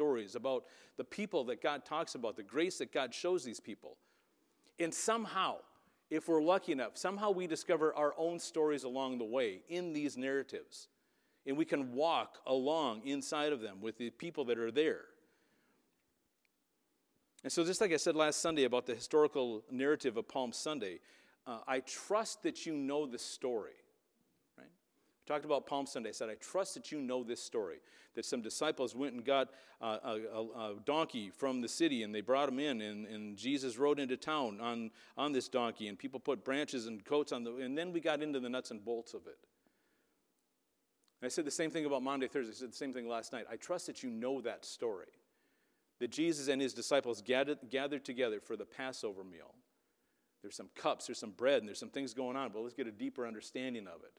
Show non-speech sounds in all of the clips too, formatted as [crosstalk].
stories, about the people that God talks about, the grace that God shows these people. And somehow, if we're lucky enough, somehow we discover our own stories along the way in these narratives. And we can walk along inside of them with the people that are there. And so, just like I said last Sunday about the historical narrative of Palm Sunday, uh, I trust that you know the story. We talked about Palm Sunday. I said, I trust that you know this story. That some disciples went and got uh, a, a, donkey from the city and they brought him in, and, and Jesus rode into town on, on this donkey, and people put branches and coats on the, and then we got into the nuts and bolts of it. And I said the same thing about Maundy, Thursday. I said the same thing last night. I trust that you know that story that Jesus and his disciples gathered, gathered together for the Passover meal. There's some cups, there's some bread, and there's some things going on, but let's get a deeper understanding of it.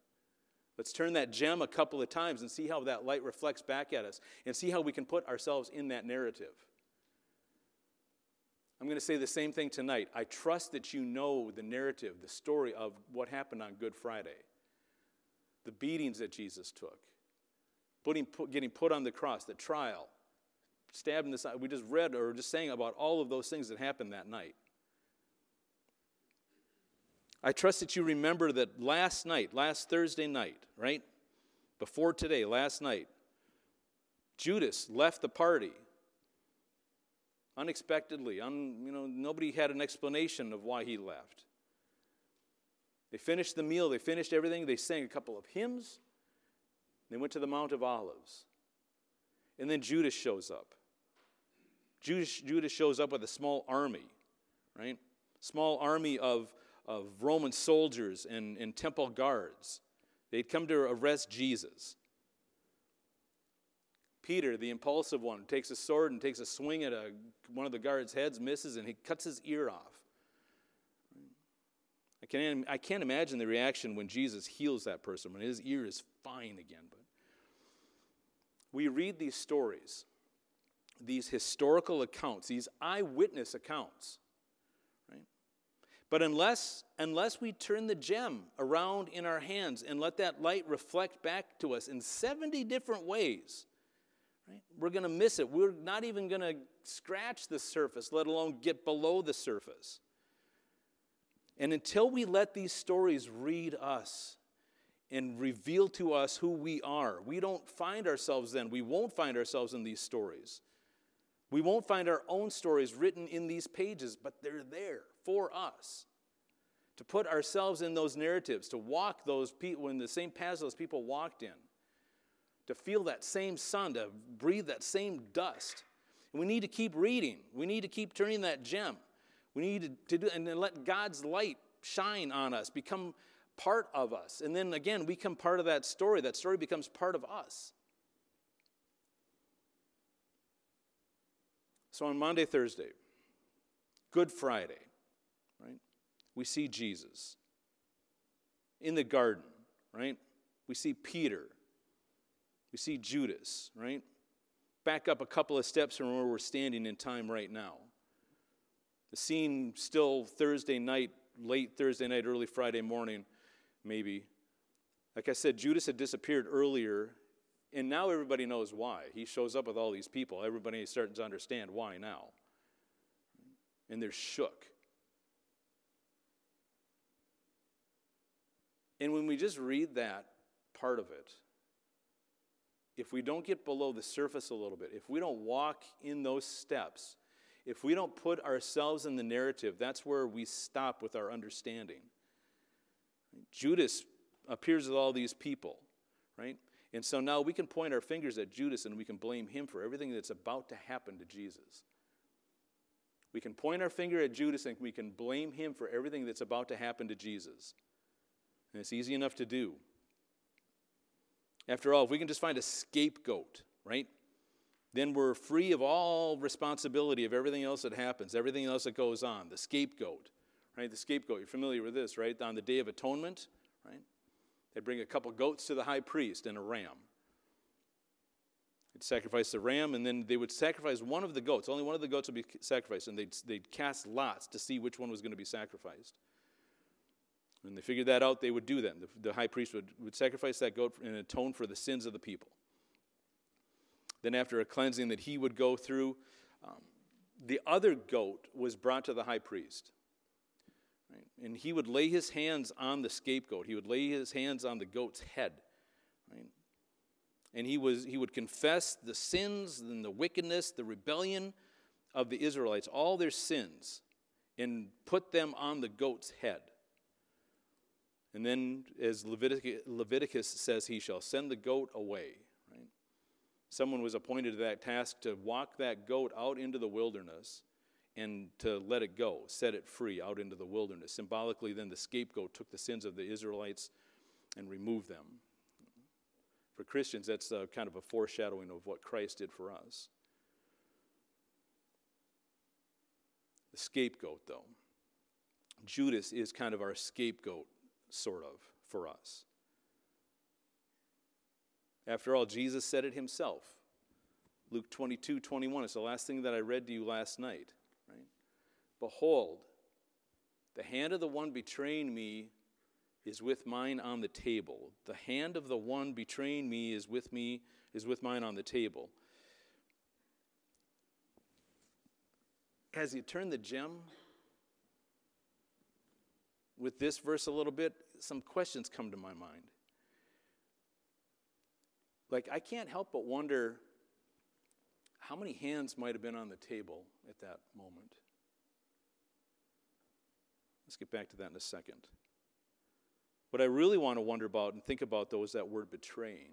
Let's turn that gem a couple of times and see how that light reflects back at us and see how we can put ourselves in that narrative. I'm going to say the same thing tonight. I trust that you know the narrative, the story of what happened on Good Friday, the beatings that Jesus took, putting, put, getting put on the cross, the trial, stabbed in the side. We just read or just sang about all of those things that happened that night. I trust that you remember that last night, last Thursday night, right? Before today, last night, Judas left the party unexpectedly. Un, you know, nobody had an explanation of why he left. They finished the meal, they finished everything, they sang a couple of hymns, they went to the Mount of Olives. And then Judas shows up. Judas, Judas shows up with a small army, right? Small army of, of Roman soldiers and, and temple guards. They'd come to arrest Jesus. Peter, the impulsive one, takes a sword and takes a swing at a, one of the guards' heads, misses, and he cuts his ear off. I can't, I can't imagine the reaction when Jesus heals that person, when his ear is fine again. But we read these stories these historical accounts, these eyewitness accounts. But unless, unless we turn the gem around in our hands and let that light reflect back to us in 70 different ways, right, we're going to miss it. We're not even going to scratch the surface, let alone get below the surface. And until we let these stories read us, and reveal to us who we are. We don't find ourselves then, we won't find ourselves in these stories. We won't find our own stories written in these pages, but they're there for us. To put ourselves in those narratives, to walk those people in the same paths those people walked in, to feel that same sun, to breathe that same dust. And we need to keep reading. We need to keep turning that gem. We need to, do and then let God's light shine on us, become part of us. And then again, we become part of that story. That story becomes part of us. So on Maundy, Thursday, Good Friday? We see Jesus in the garden, right? We see Peter. We see Judas, right? Back up a couple of steps from where we're standing in time right now. The scene still Thursday night, late Thursday night, early Friday morning, maybe. Like I said, Judas had disappeared earlier and now everybody knows why. He shows up with all these people. Everybody is starting to understand why now. And they're shook. And when we just read that part of it, if we don't get below the surface a little bit, if we don't walk in those steps, if we don't put ourselves in the narrative, that's where we stop with our understanding. Judas appears with all these people, right? And so now we can point our fingers at Judas and we can blame him for everything that's about to happen to Jesus. We can point our finger at Judas and we can blame him for everything that's about to happen to Jesus. And it's easy enough to do. After all, if we can just find a scapegoat, right? Then we're free of all responsibility of everything else that happens, everything else that goes on. The scapegoat, right? The scapegoat, you're familiar with this, right? On the Day of Atonement, right? They'd bring a couple goats to the high priest and a ram. They'd sacrifice the ram, and then they would sacrifice one of the goats. Only one of the goats would be sacrificed, and they'd, they'd cast lots to see which one was going to be sacrificed. When they figured that out, they would do that. The, the high priest would, would sacrifice that goat and atone for the sins of the people. Then, after a cleansing that he would go through, um, the other goat was brought to the high priest. Right? And he would lay his hands on the scapegoat, he would lay his hands on the goat's head. Right? And he, was, he would confess the sins and the wickedness, the rebellion of the Israelites, all their sins, and put them on the goat's head. And then, as Leviticus, Leviticus says, he shall send the goat away. Right? Someone was appointed to that task to walk that goat out into the wilderness and to let it go, set it free out into the wilderness. Symbolically, then the scapegoat took the sins of the Israelites and removed them. For Christians, that's a, kind of a foreshadowing of what Christ did for us. The scapegoat, though. Judas is kind of our scapegoat, sort of, for us. After all, Jesus said it himself. Luke 22 21. It's the last thing that I read to you last night. Right? Behold, the hand of the one betraying me is with mine on the table. The hand of the one betraying me is with me, is with mine on the table. Has he turned the gem with this verse a little bit? Some questions come to my mind. Like, I can't help but wonder how many hands might have been on the table at that moment. Let's get back to that in a second. What I really want to wonder about and think about, though, is that word betraying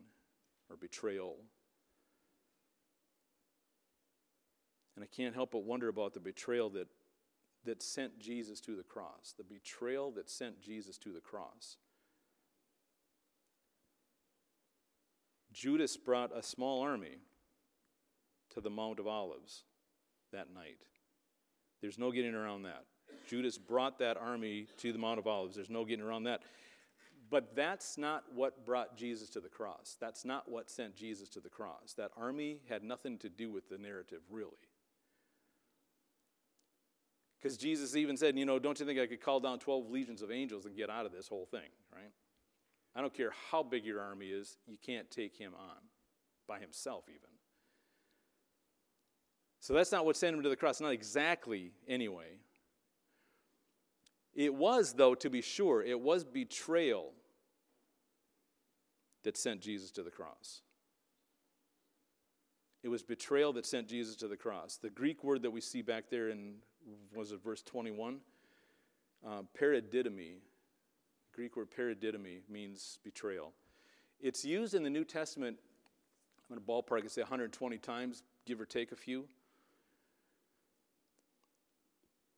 or betrayal. And I can't help but wonder about the betrayal that, that sent Jesus to the cross, the betrayal that sent Jesus to the cross. Judas brought a small army to the Mount of Olives that night. There's no getting around that. Judas brought that army to the Mount of Olives. There's no getting around that. But that's not what brought Jesus to the cross. That's not what sent Jesus to the cross. That army had nothing to do with the narrative, really. Because Jesus even said, you know, don't you think I could call down 12 legions of angels and get out of this whole thing, right? I don't care how big your army is, you can't take him on by himself, even. So that's not what sent him to the cross, not exactly, anyway. It was, though, to be sure, it was betrayal that sent Jesus to the cross. It was betrayal that sent Jesus to the cross. The Greek word that we see back there in, was it verse 21? Uh, paradidomi. Greek word paradidomi means betrayal. It's used in the New Testament, I'm going to ballpark and say 120 times, give or take a few.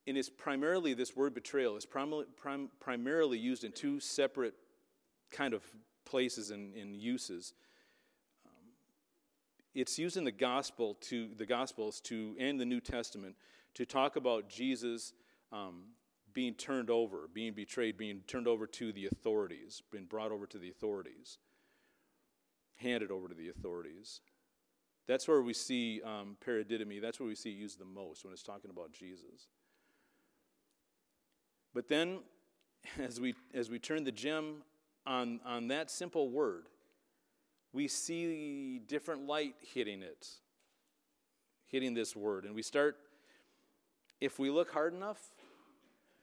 And it's primarily, this word betrayal is prim- prim- primarily used in two separate kind of places and, and uses. Um, it's used in the gospel to the gospels to and the New Testament to talk about Jesus um, being turned over, being betrayed, being turned over to the authorities, being brought over to the authorities, handed over to the authorities. That's where we see um, paradidomi. That's where we see used the most when it's talking about Jesus. But then, [laughs] as we as we turn the gem on, on that simple word, we see different light hitting it, hitting this word. And we start, if we look hard enough,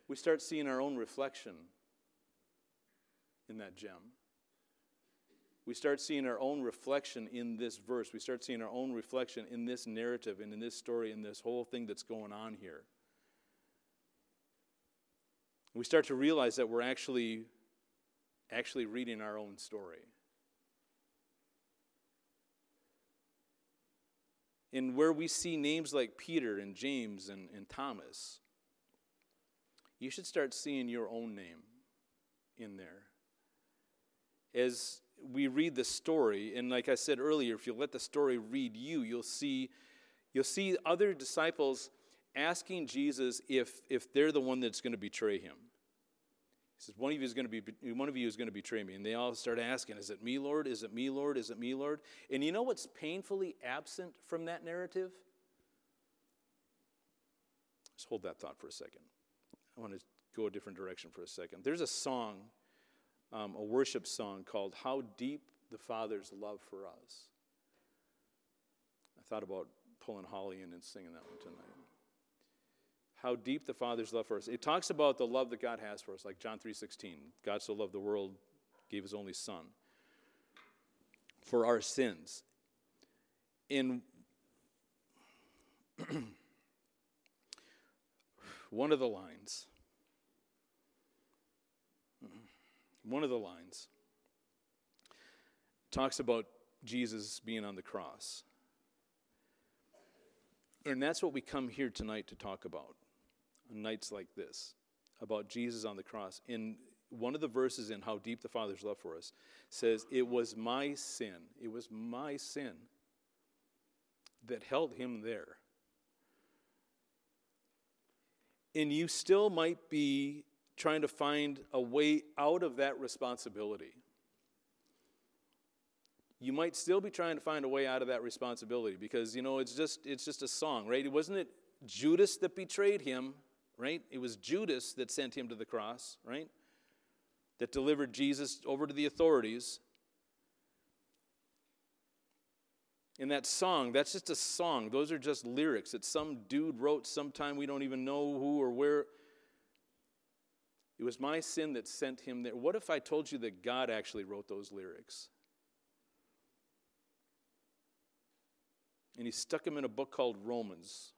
we start seeing our own reflection in that gem. We start seeing our own reflection in this verse. We start seeing our own reflection in this narrative and in this story and this whole thing that's going on here. We start to realize that we're actually actually reading our own story. And where we see names like Peter and James and, and Thomas, you should start seeing your own name in there. As we read the story, and like I said earlier, if you let the story read you, you'll see, you'll see other disciples asking Jesus if, if they're the one that's going to betray him. He says, One of you is going to be one of you is going to betray me. And they all start asking, Is it me, Lord? Is it me, Lord? Is it me, Lord? And you know what's painfully absent from that narrative? Just hold that thought for a second. I want to go a different direction for a second. There's a song, um, a worship song called How Deep the Father's Love for Us. I thought about pulling Holly in and singing that one tonight. How deep the Father's love for us. It talks about the love that God has for us, like John 3:16. God so loved the world, gave his only son for our sins. In [clears throat] one of the lines, [clears throat] one of the lines talks about Jesus being on the cross. And that's what we come here tonight to talk about on nights like this about Jesus on the cross. In one of the verses in How Deep the Father's Love for Us says, It was my sin, it was my sin that held him there. And you still might be trying to find a way out of that responsibility. You might still be trying to find a way out of that responsibility because you know it's just it's just a song, right? Wasn't it Judas that betrayed him, right? It was Judas that sent him to the cross, right? That delivered Jesus over to the authorities. In that song, that's just a song. Those are just lyrics that some dude wrote sometime we don't even know who or where. It was my sin that sent him there. What if I told you that God actually wrote those lyrics? And he stuck them in a book called Romans,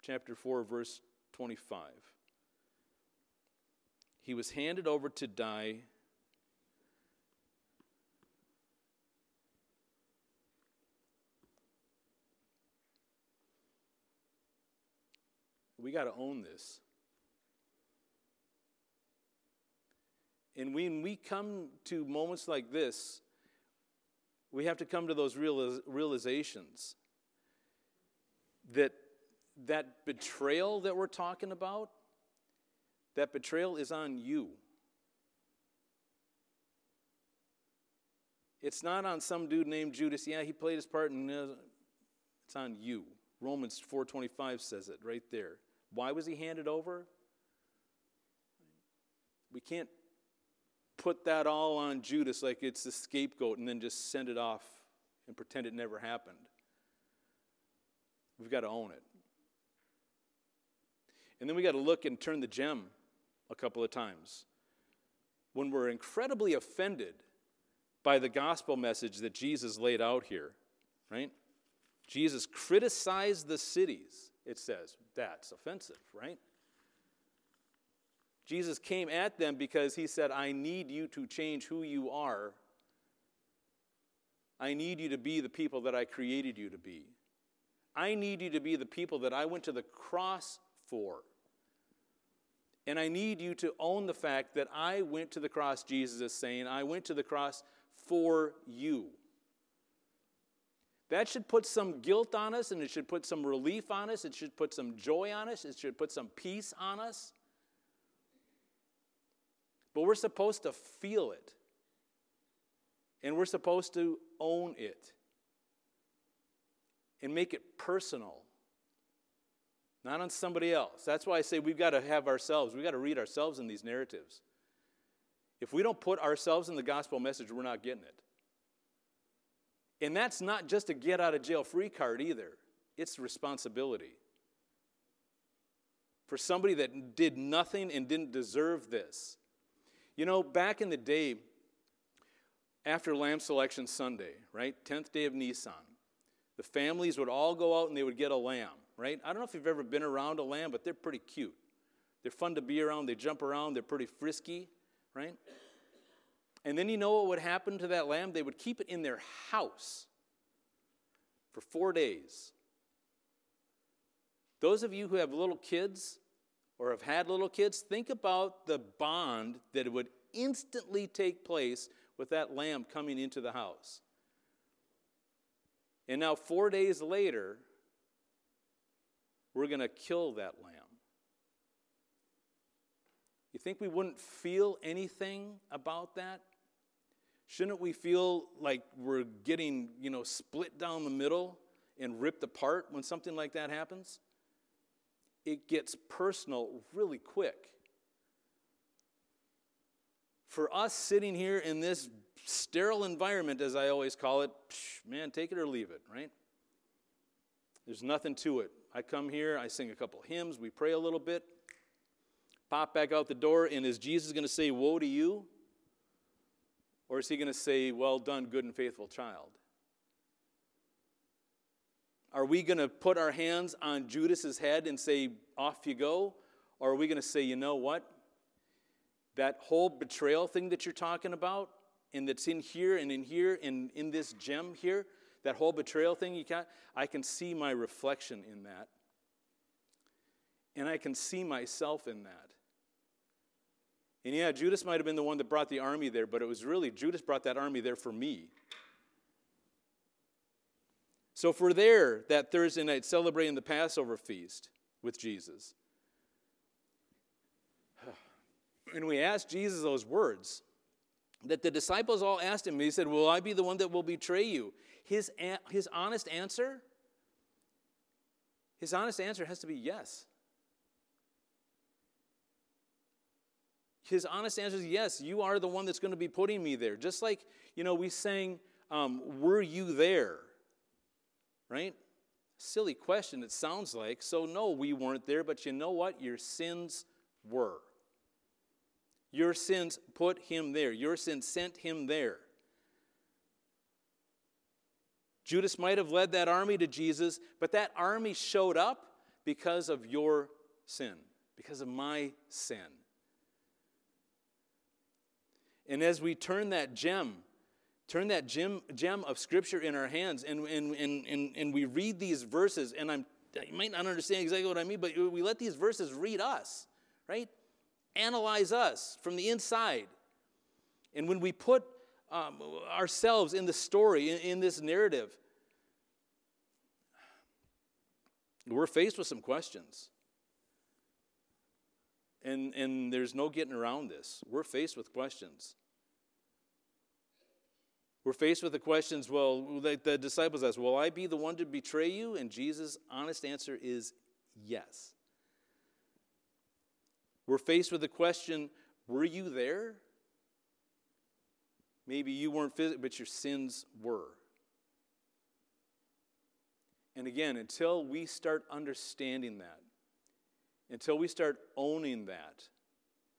chapter 4, verse 25. He was handed over to die. We got to own this. And when we come to moments like this, we have to come to those realizations that that betrayal that we're talking about, that betrayal is on you. It's not on some dude named Judas. Yeah, he played his part, and uh, it's on you. Romans 4:25 says it right there. Why was he handed over? We can't put that all on Judas like it's the scapegoat and then just send it off and pretend it never happened. We've got to own it. And then we got to look and turn the gem a couple of times. When we're incredibly offended by the gospel message that Jesus laid out here, right? Jesus criticized the cities, it says. That's offensive, right? Jesus came at them because he said, I need you to change who you are. I need you to be the people that I created you to be. I need you to be the people that I went to the cross for. And I need you to own the fact that I went to the cross, Jesus is saying, I went to the cross for you. That should put some guilt on us and it should put some relief on us. It should put some joy on us. It should put some peace on us. But we're supposed to feel it. And we're supposed to own it and make it personal, not on somebody else. That's why I say we've got to have ourselves, we've got to read ourselves in these narratives. If we don't put ourselves in the gospel message, we're not getting it. And that's not just a get out of jail free card either, it's responsibility. For somebody that did nothing and didn't deserve this. You know, back in the day, after Lamb Selection Sunday, right? 10th day of Nisan, the families would all go out and they would get a lamb, right? I don't know if you've ever been around a lamb, but they're pretty cute. They're fun to be around, they jump around, they're pretty frisky, right? And then you know what would happen to that lamb? They would keep it in their house for four days. Those of you who have little kids or have had little kids, think about the bond that would instantly take place with that lamb coming into the house. And now, four days later, we're going to kill that lamb. You think we wouldn't feel anything about that? Shouldn't we feel like we're getting, you know, split down the middle and ripped apart when something like that happens? It gets personal really quick. For us sitting here in this sterile environment, as I always call it, man, take it or leave it, right? There's nothing to it. I come here, I sing a couple hymns, we pray a little bit, pop back out the door, and is Jesus going to say, Woe to you? Or is he going to say, Well done, good and faithful child? Are we going to put our hands on Judas's head and say, Off you go? Or are we going to say, You know what? That whole betrayal thing that you're talking about, and that's in here and in here and in this gem here, that whole betrayal thing you got, I can see my reflection in that. And I can see myself in that. And yeah, Judas might have been the one that brought the army there, but it was really Judas brought that army there for me. So if we're there that Thursday night celebrating the Passover feast with Jesus, [sighs] and we ask Jesus those words, that the disciples all asked him, he said, Will I be the one that will betray you? His, his honest answer, his honest answer has to be yes. His honest answer is yes, you are the one that's going to be putting me there. Just like, you know, we sang, um, Were you there? Right? Silly question, it sounds like. So, no, we weren't there, but you know what? Your sins were. Your sins put him there. Your sins sent him there. Judas might have led that army to Jesus, but that army showed up because of your sin, because of my sin. And as we turn that gem, turn that gem, gem of Scripture in our hands, and, and, and, and, and we read these verses, and I'm, you might not understand exactly what I mean, but we let these verses read us, right? analyze us from the inside. And when we put um, ourselves in the story, in, in this narrative, we're faced with some questions. And, and there's no getting around this. We're faced with questions. We're faced with the questions, well, like the disciples asked, Will I be the one to betray you? And Jesus' honest answer is yes. We're faced with the question were you there? Maybe you weren't physically, but your sins were. And again, until we start understanding that, until we start owning that,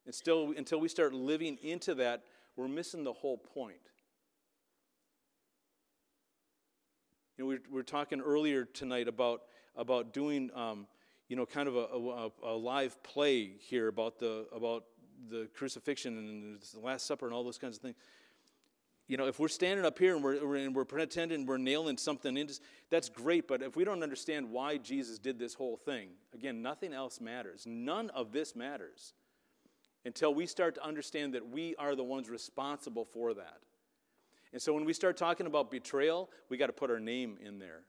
and still, until we start living into that, we're missing the whole point. You know, we were, talking earlier tonight about, about doing um, you know, kind of a, a, a, live play here about the, about the crucifixion and the Last Supper and all those kinds of things. You know, if we're standing up here and we're, and we're pretending we're nailing something into, that's great, but if we don't understand why Jesus did this whole thing, again, nothing else matters. None of this matters until we start to understand that we are the ones responsible for that. And so when we start talking about betrayal, we got to put our name in there.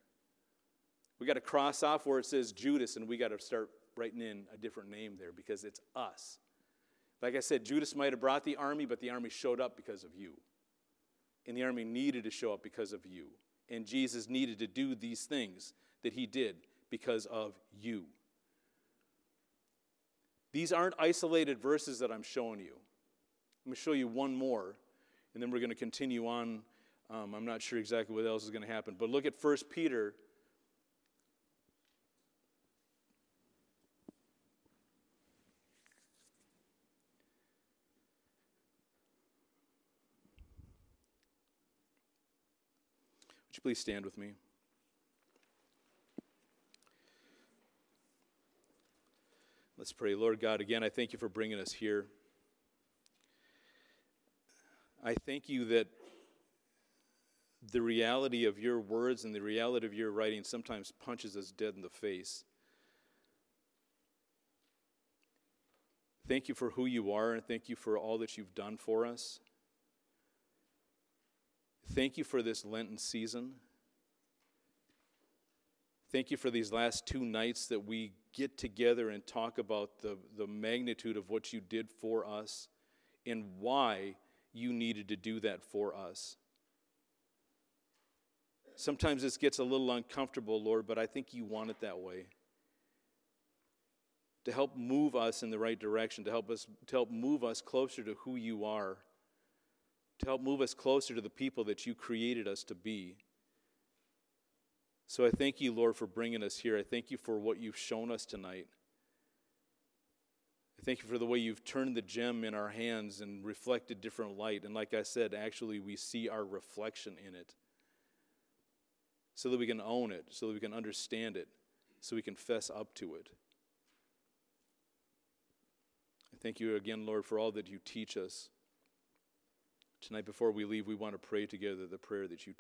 We got to cross off where it says Judas, and we got to start writing in a different name there because it's us. Like I said, Judas might have brought the army, but the army showed up because of you. And the army needed to show up because of you. And Jesus needed to do these things that he did because of you. These aren't isolated verses that I'm showing you. I'm going to show you one more, and then we're going to continue on. Um, I'm not sure exactly what else is going to happen. But look at 1 Peter Would you please stand with me? Let's pray. Lord God, again, I thank you for bringing us here. I thank you that the reality of your words and the reality of your writing sometimes punches us dead in the face. Thank you for who you are, and thank you for all that you've done for us. Thank you for this Lenten season. Thank you for these last two nights that we get together and talk about the, the magnitude of what you did for us and why you needed to do that for us. Sometimes this gets a little uncomfortable, Lord, but I think you want it that way. To help move us in the right direction, to help us to help move us closer to who you are to help move us closer to the people that you created us to be. So I thank you, Lord, for bringing us here. I thank you for what you've shown us tonight. I thank you for the way you've turned the gem in our hands and reflected different light. And like I said, actually, we see our reflection in it so that we can own it, so that we can understand it, so we can fess up to it. I thank you again, Lord, for all that you teach us. Tonight, before we leave, we want to pray together the prayer that you.